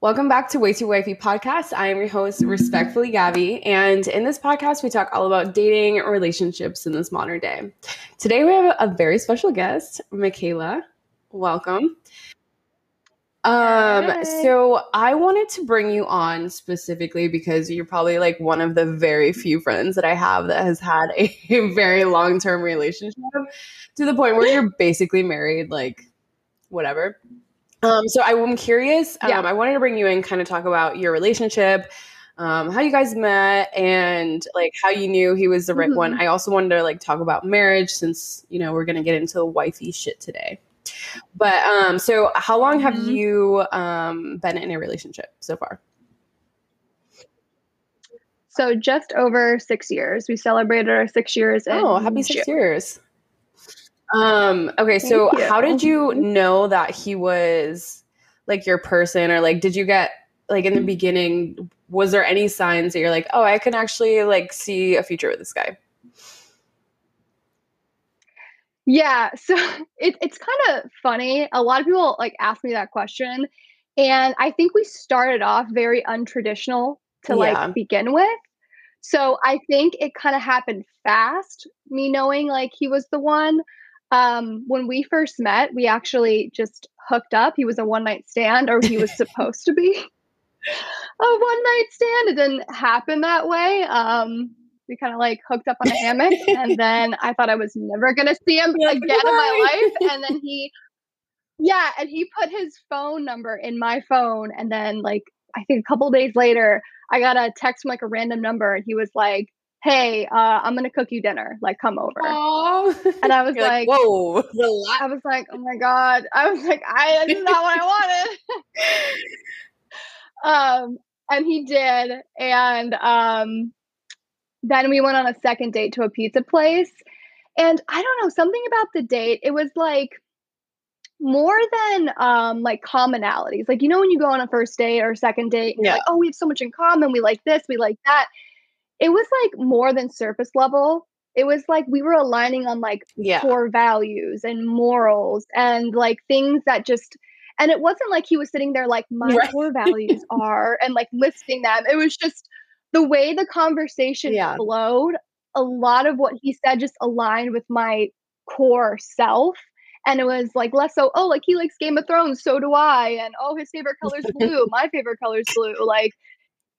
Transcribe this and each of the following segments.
Welcome back to Way Too Wifey podcast. I am your host, respectfully Gabby, and in this podcast, we talk all about dating relationships in this modern day. Today, we have a very special guest, Michaela. Welcome. Um, so I wanted to bring you on specifically because you're probably like one of the very few friends that I have that has had a very long term relationship to the point where you're basically married, like whatever. Um, so I, am curious. Um, yeah. I wanted to bring you in, kind of talk about your relationship, um, how you guys met, and like how you knew he was the right mm-hmm. one. I also wanted to like talk about marriage, since you know we're gonna get into the wifey shit today. But um, so how long have mm-hmm. you um been in a relationship so far? So just over six years. We celebrated our six years. oh, happy six June. years! Um, okay, so how did you know that he was like your person or like did you get like in the beginning was there any signs that you're like, "Oh, I can actually like see a future with this guy?" Yeah, so it, it's kind of funny. A lot of people like ask me that question, and I think we started off very untraditional to yeah. like begin with. So I think it kind of happened fast, me knowing like he was the one. Um, when we first met, we actually just hooked up. He was a one night stand, or he was supposed to be a one night stand. It didn't happen that way. Um, we kind of like hooked up on a hammock, and then I thought I was never gonna see him again in my life. And then he, yeah, and he put his phone number in my phone, and then like I think a couple days later, I got a text from like a random number, and he was like, hey, uh, I'm gonna cook you dinner. Like, come over. Aww. And I was like, like, whoa, relax. I was like, oh my god. I was like, I this is not what I wanted. um, and he did, and um, then we went on a second date to a pizza place, and I don't know something about the date. It was like more than um like commonalities like you know when you go on a first date or second date yeah. like oh we have so much in common we like this we like that it was like more than surface level. It was like we were aligning on like yeah. core values and morals and like things that just and it wasn't like he was sitting there like my right. core values are and like listing them. It was just the way the conversation yeah. flowed. A lot of what he said just aligned with my core self. And it was like less so, oh, like he likes Game of Thrones, so do I. And oh, his favorite color is blue. my favorite color is blue. Like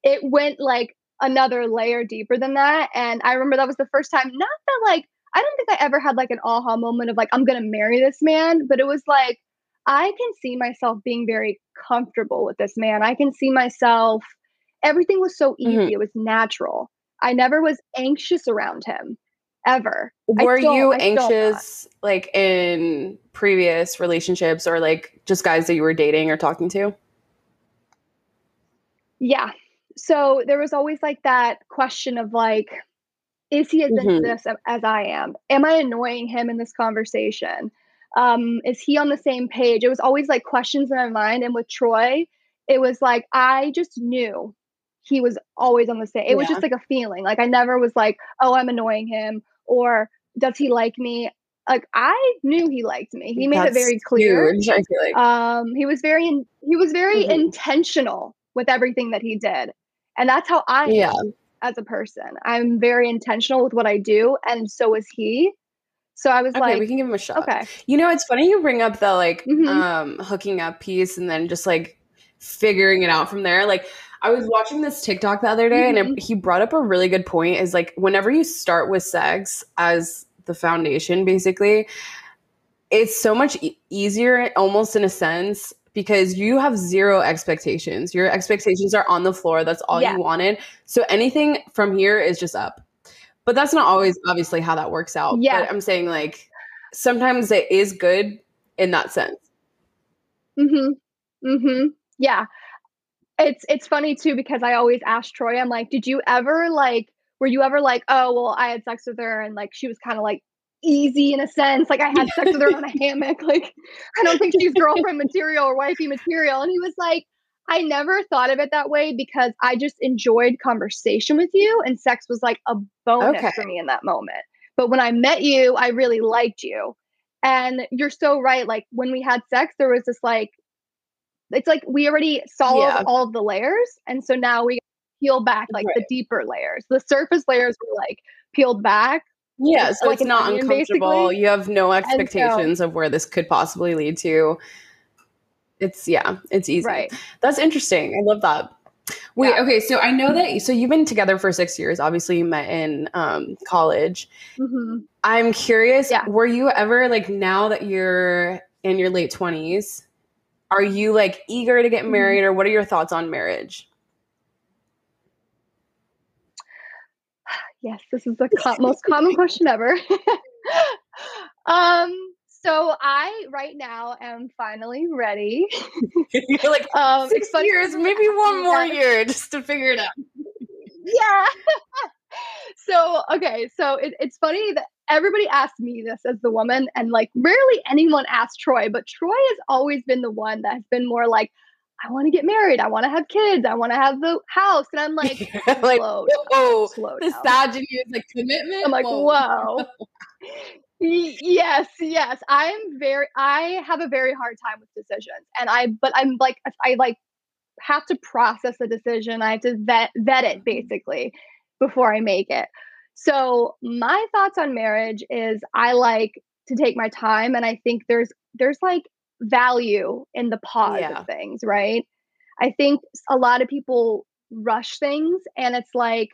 it went like another layer deeper than that. And I remember that was the first time, not that like, I don't think I ever had like an aha moment of like, I'm going to marry this man, but it was like, I can see myself being very comfortable with this man. I can see myself, everything was so easy. Mm-hmm. It was natural. I never was anxious around him ever. Were you anxious like in previous relationships or like just guys that you were dating or talking to? Yeah, so there was always like that question of like is he as mm-hmm. into this as i am am i annoying him in this conversation um is he on the same page it was always like questions in my mind and with troy it was like i just knew he was always on the same it yeah. was just like a feeling like i never was like oh i'm annoying him or does he like me like I knew he liked me. He made That's it very clear. Huge, like. Um, he was very in, he was very mm-hmm. intentional with everything that he did. And that's how I yeah. am as a person. I'm very intentional with what I do, and so is he. So I was okay, like, we can give him a shot. Okay. You know, it's funny you bring up the like mm-hmm. um hooking up piece and then just like figuring it out from there. Like I was watching this TikTok the other day mm-hmm. and it, mm-hmm. he brought up a really good point is like whenever you start with sex as the foundation basically, it's so much e- easier almost in a sense because you have zero expectations. Your expectations are on the floor. That's all yeah. you wanted. So anything from here is just up. But that's not always obviously how that works out. Yeah. But I'm saying like sometimes it is good in that sense. Mm-hmm. Mm-hmm. Yeah. It's it's funny too because I always ask Troy, I'm like, did you ever like were you ever like, oh well, I had sex with her and like she was kind of like easy in a sense. Like I had sex with her on a hammock. Like I don't think she's girlfriend material or wifey material. And he was like, I never thought of it that way because I just enjoyed conversation with you and sex was like a bonus okay. for me in that moment. But when I met you, I really liked you. And you're so right. Like when we had sex, there was this like it's like we already solved yeah. all of the layers. And so now we peel back like right. the deeper layers. The surface layers were like peeled back. Yeah, so like it's not onion, uncomfortable. Basically. You have no expectations so, of where this could possibly lead to. It's yeah, it's easy. Right. That's interesting. I love that. Wait, yeah. okay. So I know that. So you've been together for six years. Obviously, you met in um, college. Mm-hmm. I'm curious. Yeah. Were you ever like now that you're in your late twenties? Are you like eager to get mm-hmm. married, or what are your thoughts on marriage? Yes, this is the co- most common question ever. um, so I right now am finally ready. You're like um, six years, maybe one more year just to figure it out. yeah. so okay, so it, it's funny that everybody asks me this as the woman, and like rarely anyone asks Troy, but Troy has always been the one that has been more like, I want to get married. I want to have kids. I want to have the house. And I'm like, like slow whoa, slow the Sagittarius like commitment. I'm like, whoa. whoa. yes, yes. I'm very. I have a very hard time with decisions, and I. But I'm like, I like have to process the decision. I have to vet vet it mm-hmm. basically before I make it. So my thoughts on marriage is I like to take my time, and I think there's there's like value in the pause yeah. of things, right? I think a lot of people rush things and it's like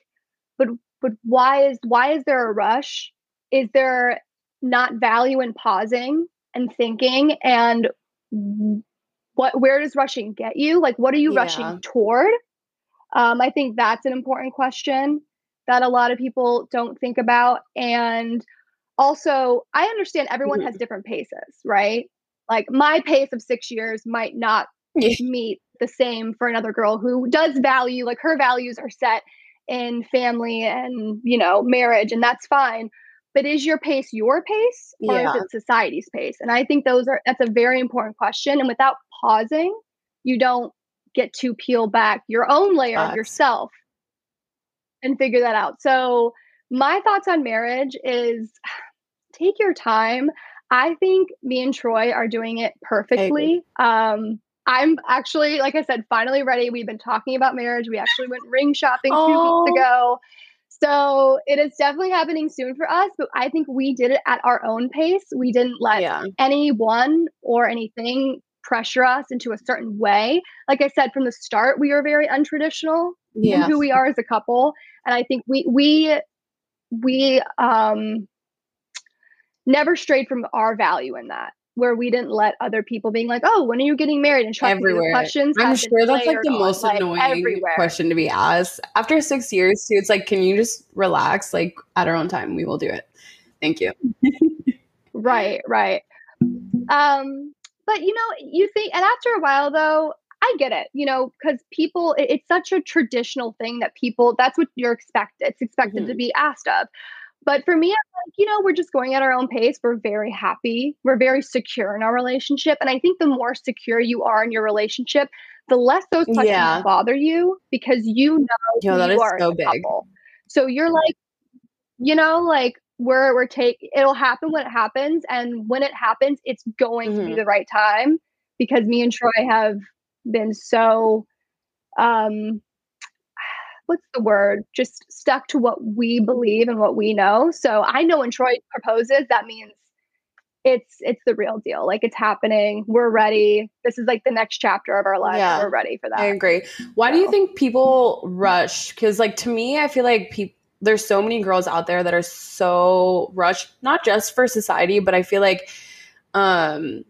but but why is why is there a rush? Is there not value in pausing and thinking and what where does rushing get you? Like what are you yeah. rushing toward? Um, I think that's an important question that a lot of people don't think about. And also, I understand everyone mm-hmm. has different paces, right? Like my pace of six years might not meet the same for another girl who does value like her values are set in family and you know marriage and that's fine. But is your pace your pace or yeah. is it society's pace? And i think those are that's a very important question and without pausing you don't get to peel back your own layer of yourself and figure that out. So my thoughts on marriage is take your time I think me and Troy are doing it perfectly. Um, I'm actually, like I said, finally ready. We've been talking about marriage. We actually went ring shopping two oh. weeks ago. So it is definitely happening soon for us, but I think we did it at our own pace. We didn't let yeah. anyone or anything pressure us into a certain way. Like I said from the start, we are very untraditional yeah. in who we are as a couple, and I think we we we um never strayed from our value in that where we didn't let other people being like, "Oh, when are you getting married?" and trying to questions. I'm sure that's like the most like, annoying everywhere. question to be asked. After six years, too, it's like, can you just relax? Like at our own time, we will do it. Thank you. right, right. Um, but you know, you think, and after a while, though, I get it. You know, because people, it, it's such a traditional thing that people. That's what you're expected. It's expected mm-hmm. to be asked of. But for me, I'm like, you know, we're just going at our own pace. We're very happy. We're very secure in our relationship. And I think the more secure you are in your relationship, the less those questions yeah. bother you because you know Yo, that you are so big. Couple. So you're like, you know, like we're we're take it'll happen when it happens. And when it happens, it's going mm-hmm. to be mm-hmm. the right time because me and Troy have been so um what's the word? Just stuck to what we believe and what we know. So I know when Troy proposes, that means it's it's the real deal. Like it's happening. We're ready. This is like the next chapter of our life. Yeah, We're ready for that. I agree. Why so. do you think people rush? Because like to me, I feel like people there's so many girls out there that are so rushed, not just for society, but I feel like um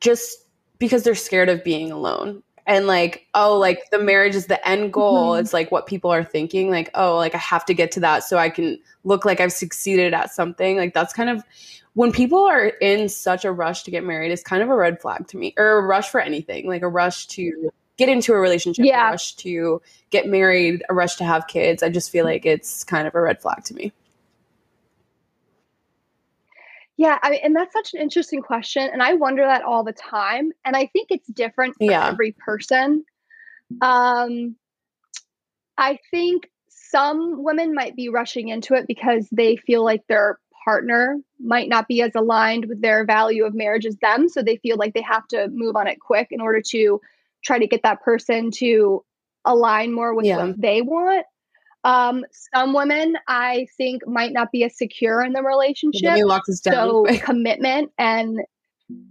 just because they're scared of being alone and like oh like the marriage is the end goal. Mm-hmm. it's like what people are thinking. Like oh like i have to get to that so i can look like i've succeeded at something. Like that's kind of when people are in such a rush to get married it's kind of a red flag to me or a rush for anything. Like a rush to get into a relationship yeah. a rush to get married a rush to have kids. I just feel like it's kind of a red flag to me yeah, I and that's such an interesting question, and I wonder that all the time. And I think it's different for yeah. every person. Um, I think some women might be rushing into it because they feel like they're partner might not be as aligned with their value of marriage as them. So they feel like they have to move on it quick in order to try to get that person to align more with yeah. what they want. Um, some women I think might not be as secure in the relationship. So commitment and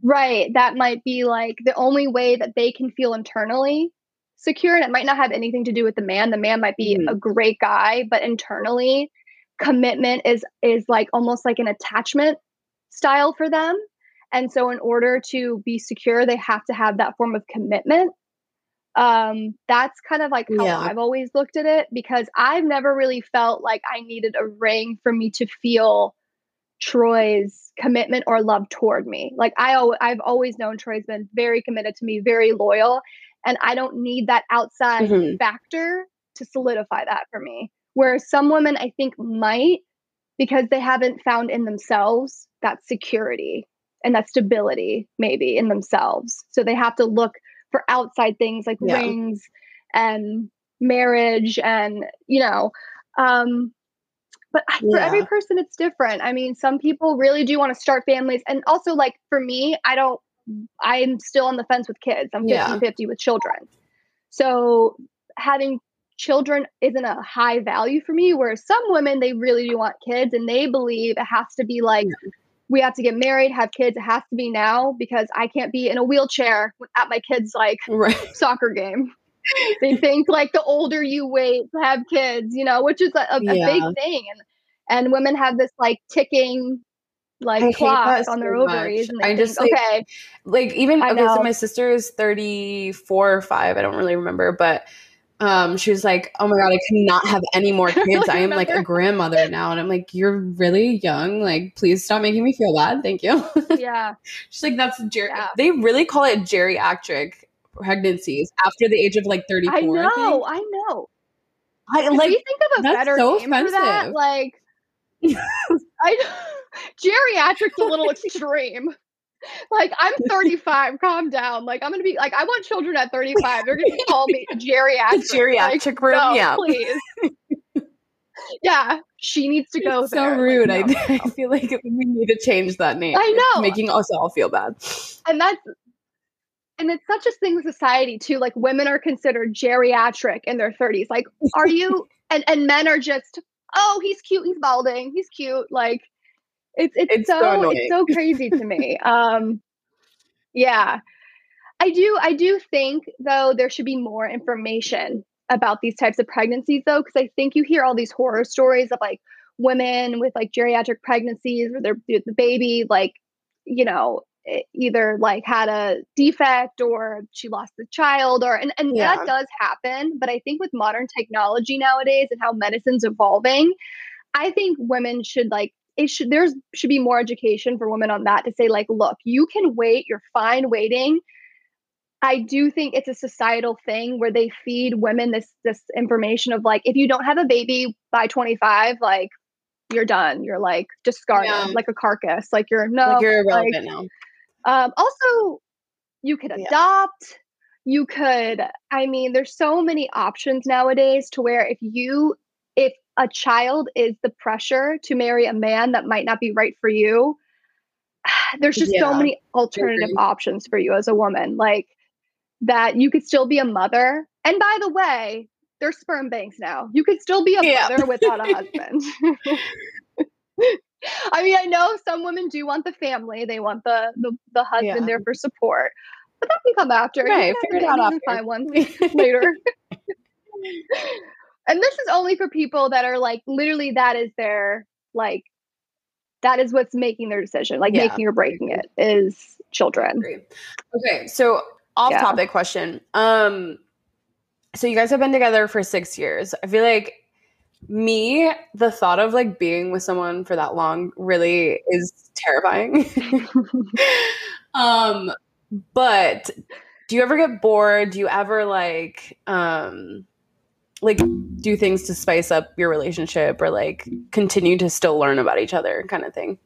right, that might be like the only way that they can feel internally secure. And it might not have anything to do with the man. The man might be mm. a great guy, but internally, commitment is is like almost like an attachment style for them. And so in order to be secure, they have to have that form of commitment um, that's kind of like how yeah. I've always looked at it because I've never really felt like I needed a ring for me to feel Troy's commitment or love toward me. Like I I've always known Troy's been very committed to me, very loyal, and I don't need that outside mm-hmm. factor to solidify that for me. Whereas some women I think might because they haven't found in themselves that security and that stability maybe in themselves. So they have to look for outside things like yeah. rings and marriage and you know um but for every person it's different. I mean some people really do want to start families and also like for me i don't i'm still on the fence with kids. I'm 50 yeah. 50 with children. So having children isn't a high value for me whereas some women they really do want kids and they believe it has to be like yeah we have to get married, have kids. It has to be now because I can't be in a wheelchair at my kids' like right. soccer game. they think like the older you wait to have kids, you know, which is a, a, yeah. a big thing. And and women have this like ticking like clock on their ovaries. And I think, just like, okay, like even okay, so my sister is thirty four or five. I don't really remember, but um, she was like, "Oh my god, I cannot have any more kids. I am like a grandmother now." And I'm like, "You're really young. Like, please stop making me feel bad. Thank you." Yeah. She's like, "That's ger- yeah. they really call it geriatric pregnancies after the age of like 34." I know. I, I know. I like. you think of a better so name offensive. for that? Like, I geriatric's a little extreme like I'm 35. calm down. Like I'm gonna be like I want children at 35. They're gonna call me geriatric. geriatric like, room. No, yeah, please. yeah, she needs to go. It's so rude. Like, no, I, no. I feel like we need to change that name. I know, it's making us all feel bad. And that's and it's such a thing with society too. Like women are considered geriatric in their 30s. Like, are you? and and men are just, oh, he's cute. He's balding. He's cute. Like it's it's, it's so, so it's so crazy to me. Um, yeah, I do I do think though there should be more information about these types of pregnancies though because I think you hear all these horror stories of like women with like geriatric pregnancies where their the baby like you know either like had a defect or she lost the child or and, and yeah. that does happen but i think with modern technology nowadays and how medicine's evolving i think women should like it should there's should be more education for women on that to say like look you can wait you're fine waiting i do think it's a societal thing where they feed women this this information of like if you don't have a baby by 25 like you're done you're like discarded yeah. like a carcass like you're no like you're irrelevant like, now um also you could adopt yeah. you could i mean there's so many options nowadays to where if you a child is the pressure to marry a man that might not be right for you, there's just yeah, so many alternative options for you as a woman. Like that you could still be a mother. And by the way, there's sperm banks now. You could still be a yeah. mother without a husband. I mean, I know some women do want the family; they want the the, the husband yeah. there for support, but that can come after. Right, figure it out after. Find one later and this is only for people that are like literally that is their like that is what's making their decision like yeah. making or breaking it is children. Okay so off yeah. topic question um so you guys have been together for six years. I feel like me the thought of like being with someone for that long really is terrifying. Um but do you ever get bored? Do you ever like um like do things to spice up your relationship or like continue to still learn about each other kind of thing?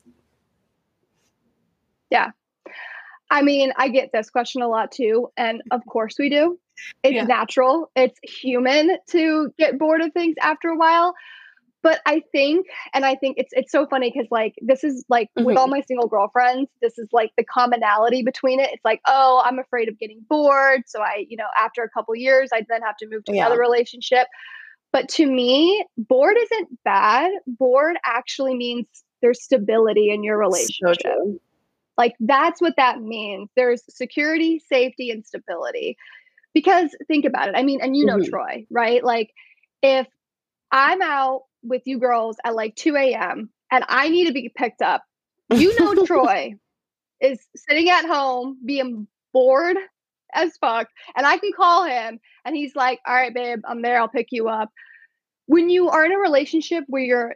Yeah. I mean i get this question a lot too and of course we do. It's yeah. natural. It's human to get bored of things after a while but I think, and I think it's it's so funny because like this is like mm-hmm. with all my single girlfriends, this is like the commonality between it. It's like, oh, I'm afraid of getting bored, so I, you know, after a couple years, I then have to move to yeah. another relationship. But to me, bored isn't bad. Bored actually means there's stability in your relationship. So like that's what that means. There's security, safety, and stability. Because think about it. I mean, and you know mm-hmm. Troy, right? Like if I'm out with you girls at like 2 a.m. and I need to be picked up. You know, Troy is sitting at home being bored as fuck. And I can call him and he's like, All right, babe, I'm there. I'll pick you up. When you are in a relationship where you're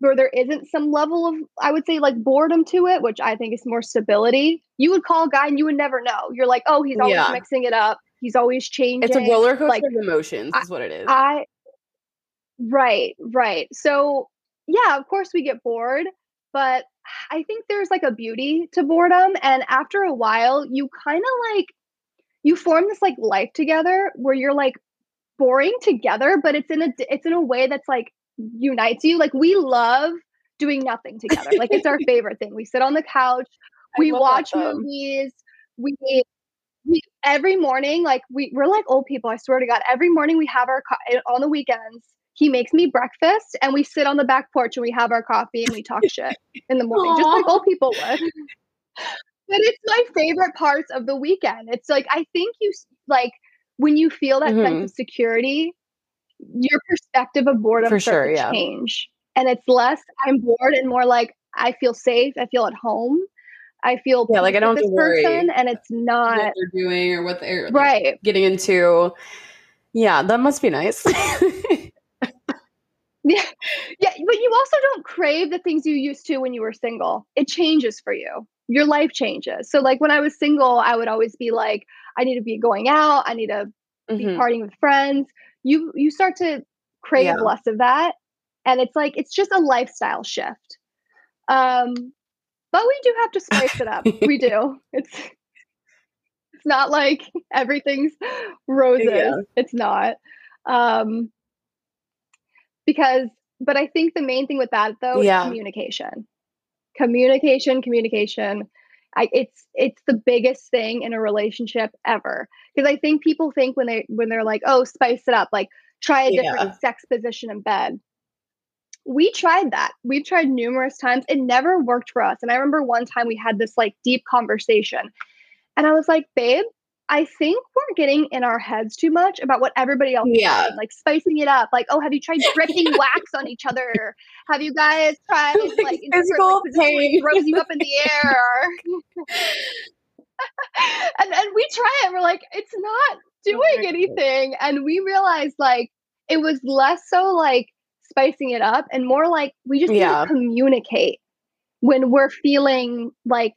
where there isn't some level of I would say like boredom to it, which I think is more stability, you would call a guy and you would never know. You're like, oh, he's always yeah. mixing it up. He's always changing. It's a roller coaster like, of emotions, is what it is. I Right, right. So, yeah, of course we get bored, but I think there's like a beauty to boredom. And after a while, you kind of like, you form this like life together where you're like boring together, but it's in a, it's in a way that's like unites you. Like we love doing nothing together. Like it's our favorite thing. We sit on the couch, we watch movies, we we every morning like we we're like old people i swear to god every morning we have our co- eh, on the weekends he makes me breakfast and we sit on the back porch and we have our coffee and we talk shit in the morning, Aww. just like old people would. but it's my favorite parts of the weekend. It's like I think you like when you feel that mm-hmm. sense of security, your perspective of boredom For sure, yeah. change. And it's less I'm bored and more like I feel safe, I feel at home. I feel yeah, like I don't this person, and it's not what they're doing or what they're like, right getting into. Yeah, that must be nice. Yeah. Yeah. But you also don't crave the things you used to when you were single. It changes for you. Your life changes. So, like when I was single, I would always be like, I need to be going out. I need to mm-hmm. be partying with friends. You you start to crave yeah. less of that. And it's like it's just a lifestyle shift. Um, but we do have to spice it up. we do. It's it's not like everything's roses. Yeah. It's not. Um, because but i think the main thing with that though yeah. is communication. Communication communication. I, it's it's the biggest thing in a relationship ever. Because i think people think when they when they're like oh spice it up like try a different yeah. sex position in bed. We tried that. We've tried numerous times. It never worked for us. And i remember one time we had this like deep conversation. And i was like babe I think we're getting in our heads too much about what everybody else yeah. is doing, like spicing it up. Like, oh, have you tried dripping wax on each other? Have you guys tried like physical like, pain throws you up in the air? and and we try it. We're like, it's not doing anything, and we realized like it was less so like spicing it up and more like we just yeah. need to communicate when we're feeling like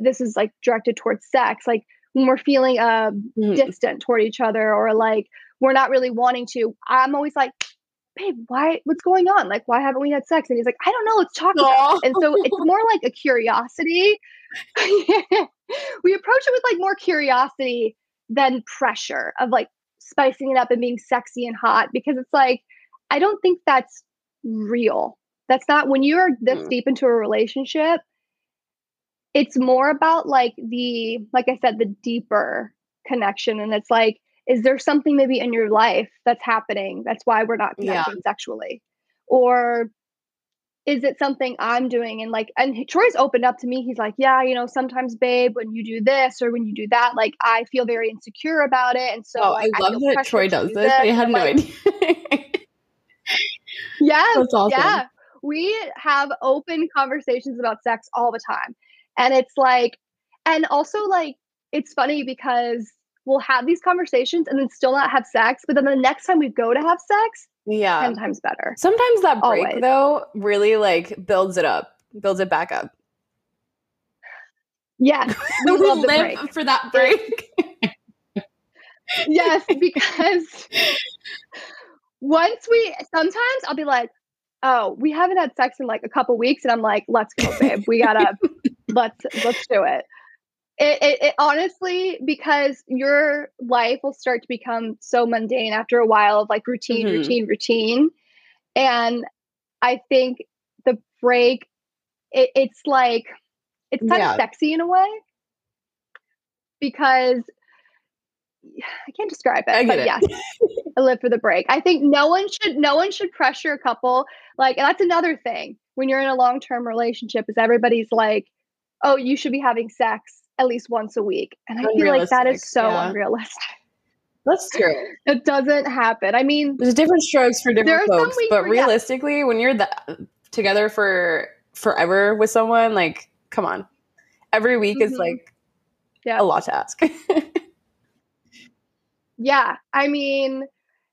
this is like directed towards sex like when we're feeling uh, mm. distant toward each other or like we're not really wanting to, I'm always like, babe, why, what's going on? Like, why haven't we had sex? And he's like, I don't know, let's talk about it. And so it's more like a curiosity. we approach it with like more curiosity than pressure of like spicing it up and being sexy and hot because it's like, I don't think that's real. That's not when you're this mm. deep into a relationship, it's more about like the like i said the deeper connection and it's like is there something maybe in your life that's happening that's why we're not connecting yeah. sexually or is it something i'm doing and like and troy's opened up to me he's like yeah you know sometimes babe when you do this or when you do that like i feel very insecure about it and so oh, like, i love I that troy does do this. this i had no like, idea yes awesome. yeah we have open conversations about sex all the time and it's like, and also like, it's funny because we'll have these conversations and then still not have sex. But then the next time we go to have sex, yeah, 10 times better. Sometimes that break Always. though really like builds it up, builds it back up. Yeah. We, we live break. for that break. yes, because once we sometimes I'll be like, oh, we haven't had sex in like a couple weeks. And I'm like, let's go, babe. We gotta let's let's do it. It, it, it, honestly because your life will start to become so mundane after a while of like routine mm-hmm. routine routine And I think the break, it, it's like, it's kind yeah. of sexy in a way because I can't describe it, but yes, I live for the break. I think no one should no one should pressure a couple. Like that's another thing when you're in a long term relationship is everybody's like, oh, you should be having sex at least once a week, and I feel like that is so yeah. unrealistic. That's true. It doesn't happen. I mean, there's different strokes for different folks, but realistically, yeah. when you're the, together for forever with someone, like, come on, every week mm-hmm. is like yeah. a lot to ask. yeah, I mean,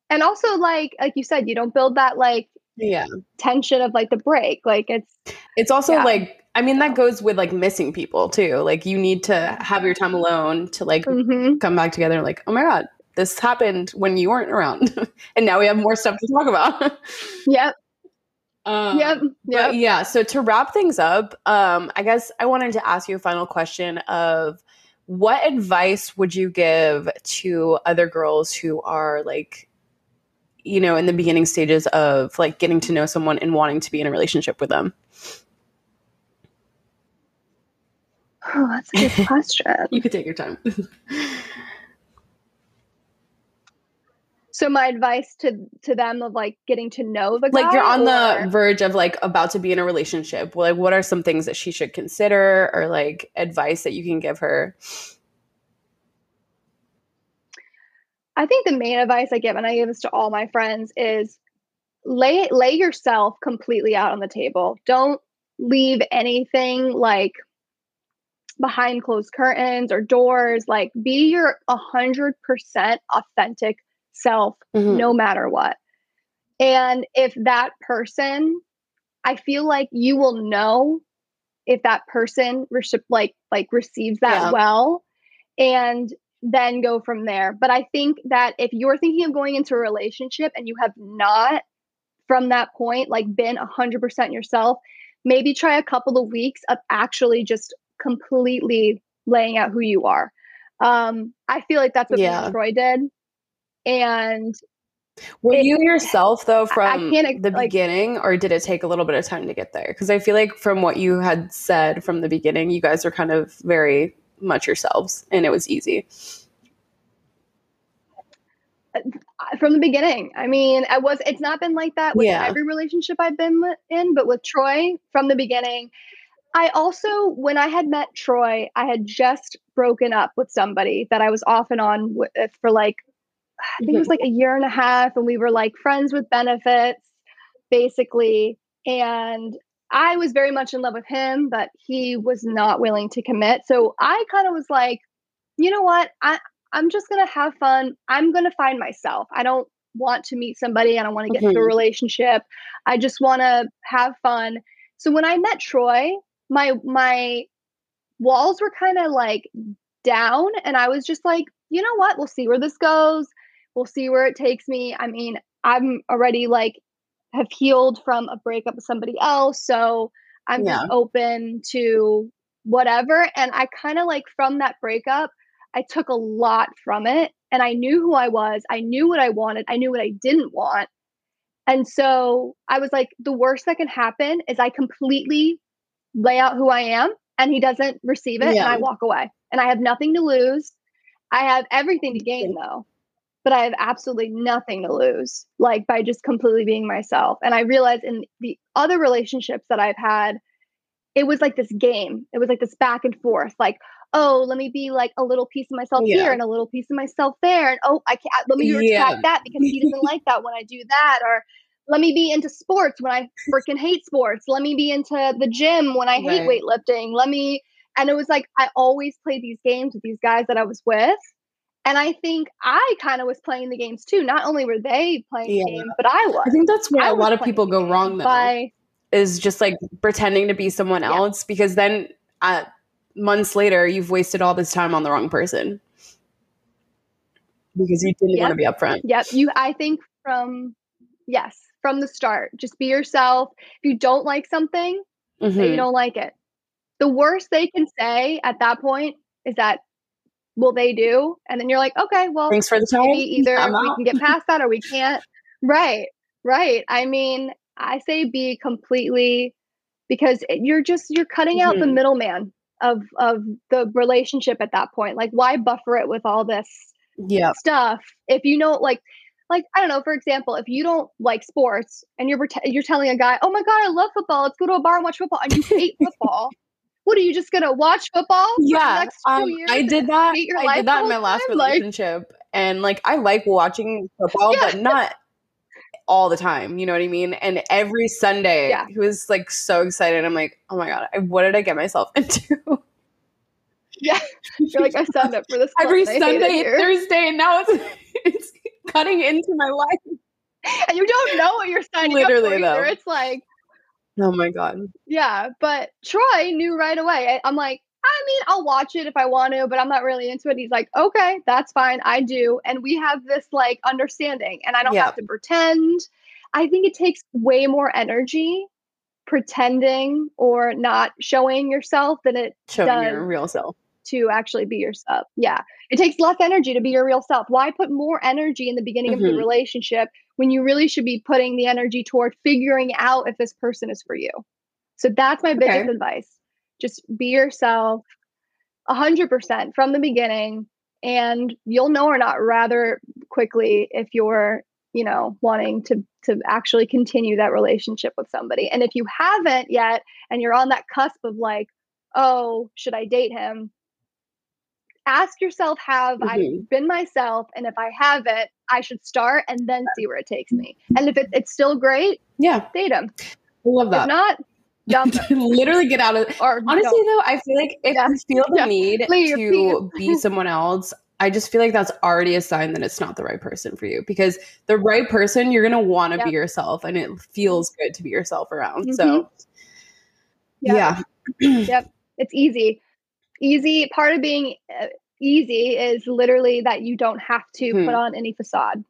and also like like you said, you don't build that like yeah tension of like the break. Like it's it's also yeah. like I mean that goes with like missing people too. Like you need to have your time alone to like mm-hmm. come back together. Like oh my god, this happened when you weren't around, and now we have more stuff to talk about. yep. Um, yep. Yep. Yeah. So to wrap things up, um, I guess I wanted to ask you a final question of what advice would you give to other girls who are like you know in the beginning stages of like getting to know someone and wanting to be in a relationship with them oh that's a good question you could take your time So my advice to to them of like getting to know the like you're on or? the verge of like about to be in a relationship. Like what are some things that she should consider or like advice that you can give her? I think the main advice I give, and I give this to all my friends, is lay lay yourself completely out on the table. Don't leave anything like behind closed curtains or doors. Like be your a hundred percent authentic self mm-hmm. no matter what. And if that person, I feel like you will know if that person re- like like receives that yeah. well and then go from there. But I think that if you're thinking of going into a relationship and you have not from that point like been 100% yourself, maybe try a couple of weeks of actually just completely laying out who you are. Um, I feel like that's what yeah. Troy did and were it, you yourself though from the like, beginning or did it take a little bit of time to get there because i feel like from what you had said from the beginning you guys are kind of very much yourselves and it was easy uh, from the beginning i mean i was it's not been like that with yeah. every relationship i've been in but with troy from the beginning i also when i had met troy i had just broken up with somebody that i was off and on with for like I think it was like a year and a half, and we were like friends with benefits, basically. And I was very much in love with him, but he was not willing to commit. So I kind of was like, you know what? I, I'm just going to have fun. I'm going to find myself. I don't want to meet somebody. I don't want to get mm-hmm. into a relationship. I just want to have fun. So when I met Troy, my my walls were kind of like down and I was just like, you know what? We'll see where this goes. We'll see where it takes me. I mean, I'm already like have healed from a breakup with somebody else. So I'm yeah. open to whatever. And I kind of like from that breakup, I took a lot from it and I knew who I was. I knew what I wanted. I knew what I didn't want. And so I was like, the worst that can happen is I completely lay out who I am and he doesn't receive it yeah. and I walk away. And I have nothing to lose. I have everything to gain though but I have absolutely nothing to lose, like by just completely being myself. And I realized in the other relationships that I've had, it was like this game. It was like this back and forth, like, oh, let me be like a little piece of myself yeah. here and a little piece of myself there. And oh, I can't, let me yeah. retract that because he doesn't like that when I do that. Or let me be into sports when I freaking hate sports. Let me be into the gym when I hate right. weightlifting. Let me, and it was like, I always played these games with these guys that I was with and I think I kind of was playing the games too. Not only were they playing yeah. the game, but I was. I think that's where I a lot of people go wrong though. By, is just like pretending to be someone yeah. else because then uh, months later you've wasted all this time on the wrong person because you didn't yep. want to be upfront. Yep. You I think from yes, from the start, just be yourself. If you don't like something, mm-hmm. you don't like it. The worst they can say at that point is that will they do? And then you're like, okay, well, thanks for the time. Either we can get past that or we can't. Right. Right. I mean, I say be completely because you're just you're cutting mm-hmm. out the mm-hmm. middleman of of the relationship at that point. Like why buffer it with all this yeah. stuff if you know like like I don't know, for example, if you don't like sports and you're you're telling a guy, "Oh my god, I love football. Let's go to a bar and watch football," and you hate football. What are you just gonna watch football? Yeah, um, I did that. I did that in my last time? relationship, like, and like I like watching football, yeah. but not all the time. You know what I mean? And every Sunday, yeah. he was like so excited. I'm like, oh my god, what did I get myself into? Yeah, you're like I signed up for this every Sunday, Thursday, and now it's it's cutting into my life. And you don't know what you're signing Literally, up for though. It's like, oh my god. Yeah, but Troy knew right away. I'm like, I mean, I'll watch it if I want to, but I'm not really into it. He's like, okay, that's fine. I do. And we have this like understanding, and I don't yeah. have to pretend. I think it takes way more energy pretending or not showing yourself than it showing does your real self to actually be yourself. Yeah. It takes less energy to be your real self. Why put more energy in the beginning mm-hmm. of the relationship when you really should be putting the energy toward figuring out if this person is for you? So that's my biggest okay. advice. Just be yourself 100% from the beginning and you'll know or not rather quickly if you're, you know, wanting to to actually continue that relationship with somebody. And if you haven't yet and you're on that cusp of like, oh, should I date him? Ask yourself have mm-hmm. i been myself and if i haven't i should start and then see where it takes me and if it, it's still great yeah date I love that if not literally get out of or honestly don't. though i feel like if yeah. you feel the yeah. need to be someone else I just feel like that's already a sign that it's not the right person for you because the right person, you're to want to yep. be yourself and it feels good to be yourself around. Mm-hmm. So, yeah. yep. It's easy easy part of being uh, easy is literally that you don't have to hmm. put on any facade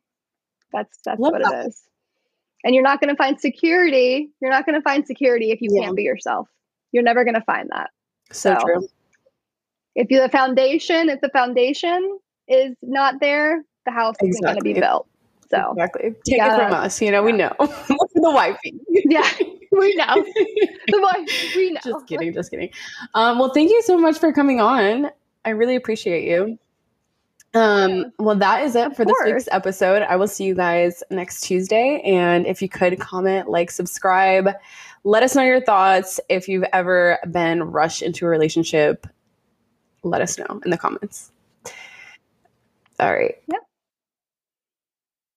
that's that's Love what that. it is and you're not going to find security you're not going to find security if you yeah. can't be yourself you're never going to find that so, so true if you the foundation if the foundation is not there the house exactly. isn't going to be built so exactly take gotta, it from us you know yeah. we know Look for the wifey yeah we know. we know. Just kidding. Just kidding. Um, well, thank you so much for coming on. I really appreciate you. Um, well, that is it for this week's episode. I will see you guys next Tuesday. And if you could comment, like, subscribe, let us know your thoughts. If you've ever been rushed into a relationship, let us know in the comments. All right. Yep.